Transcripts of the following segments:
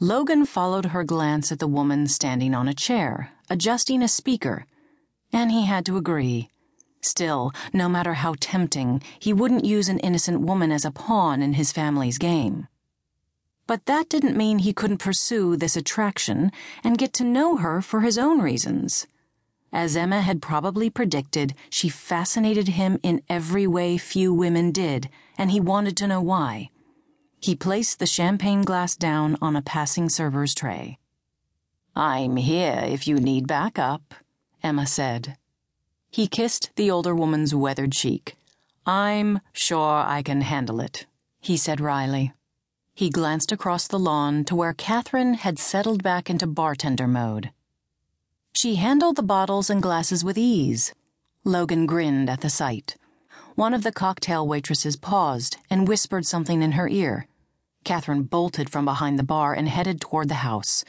Logan followed her glance at the woman standing on a chair, adjusting a speaker, and he had to agree. Still, no matter how tempting, he wouldn't use an innocent woman as a pawn in his family's game. But that didn't mean he couldn't pursue this attraction and get to know her for his own reasons. As Emma had probably predicted, she fascinated him in every way few women did, and he wanted to know why. He placed the champagne glass down on a passing server's tray. I'm here if you need backup, Emma said. He kissed the older woman's weathered cheek. I'm sure I can handle it, he said wryly. He glanced across the lawn to where Catherine had settled back into bartender mode. She handled the bottles and glasses with ease. Logan grinned at the sight. One of the cocktail waitresses paused and whispered something in her ear. Catherine bolted from behind the bar and headed toward the house.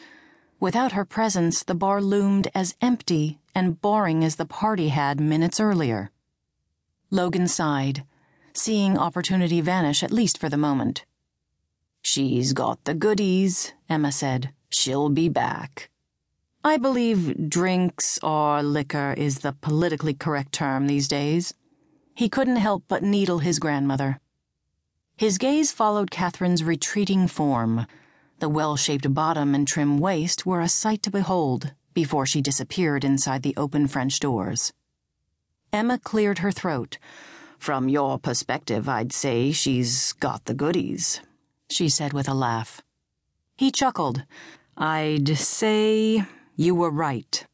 Without her presence, the bar loomed as empty and boring as the party had minutes earlier. Logan sighed, seeing opportunity vanish at least for the moment. She's got the goodies, Emma said. She'll be back. I believe drinks or liquor is the politically correct term these days. He couldn't help but needle his grandmother. His gaze followed Catherine's retreating form. The well shaped bottom and trim waist were a sight to behold before she disappeared inside the open French doors. Emma cleared her throat. From your perspective, I'd say she's got the goodies, she said with a laugh. He chuckled. I'd say you were right.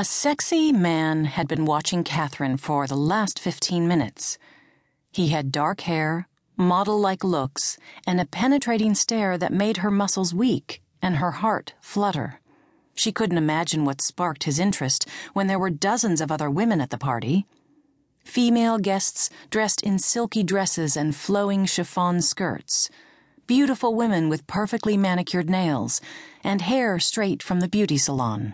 A sexy man had been watching Catherine for the last 15 minutes. He had dark hair, model like looks, and a penetrating stare that made her muscles weak and her heart flutter. She couldn't imagine what sparked his interest when there were dozens of other women at the party. Female guests dressed in silky dresses and flowing chiffon skirts. Beautiful women with perfectly manicured nails and hair straight from the beauty salon.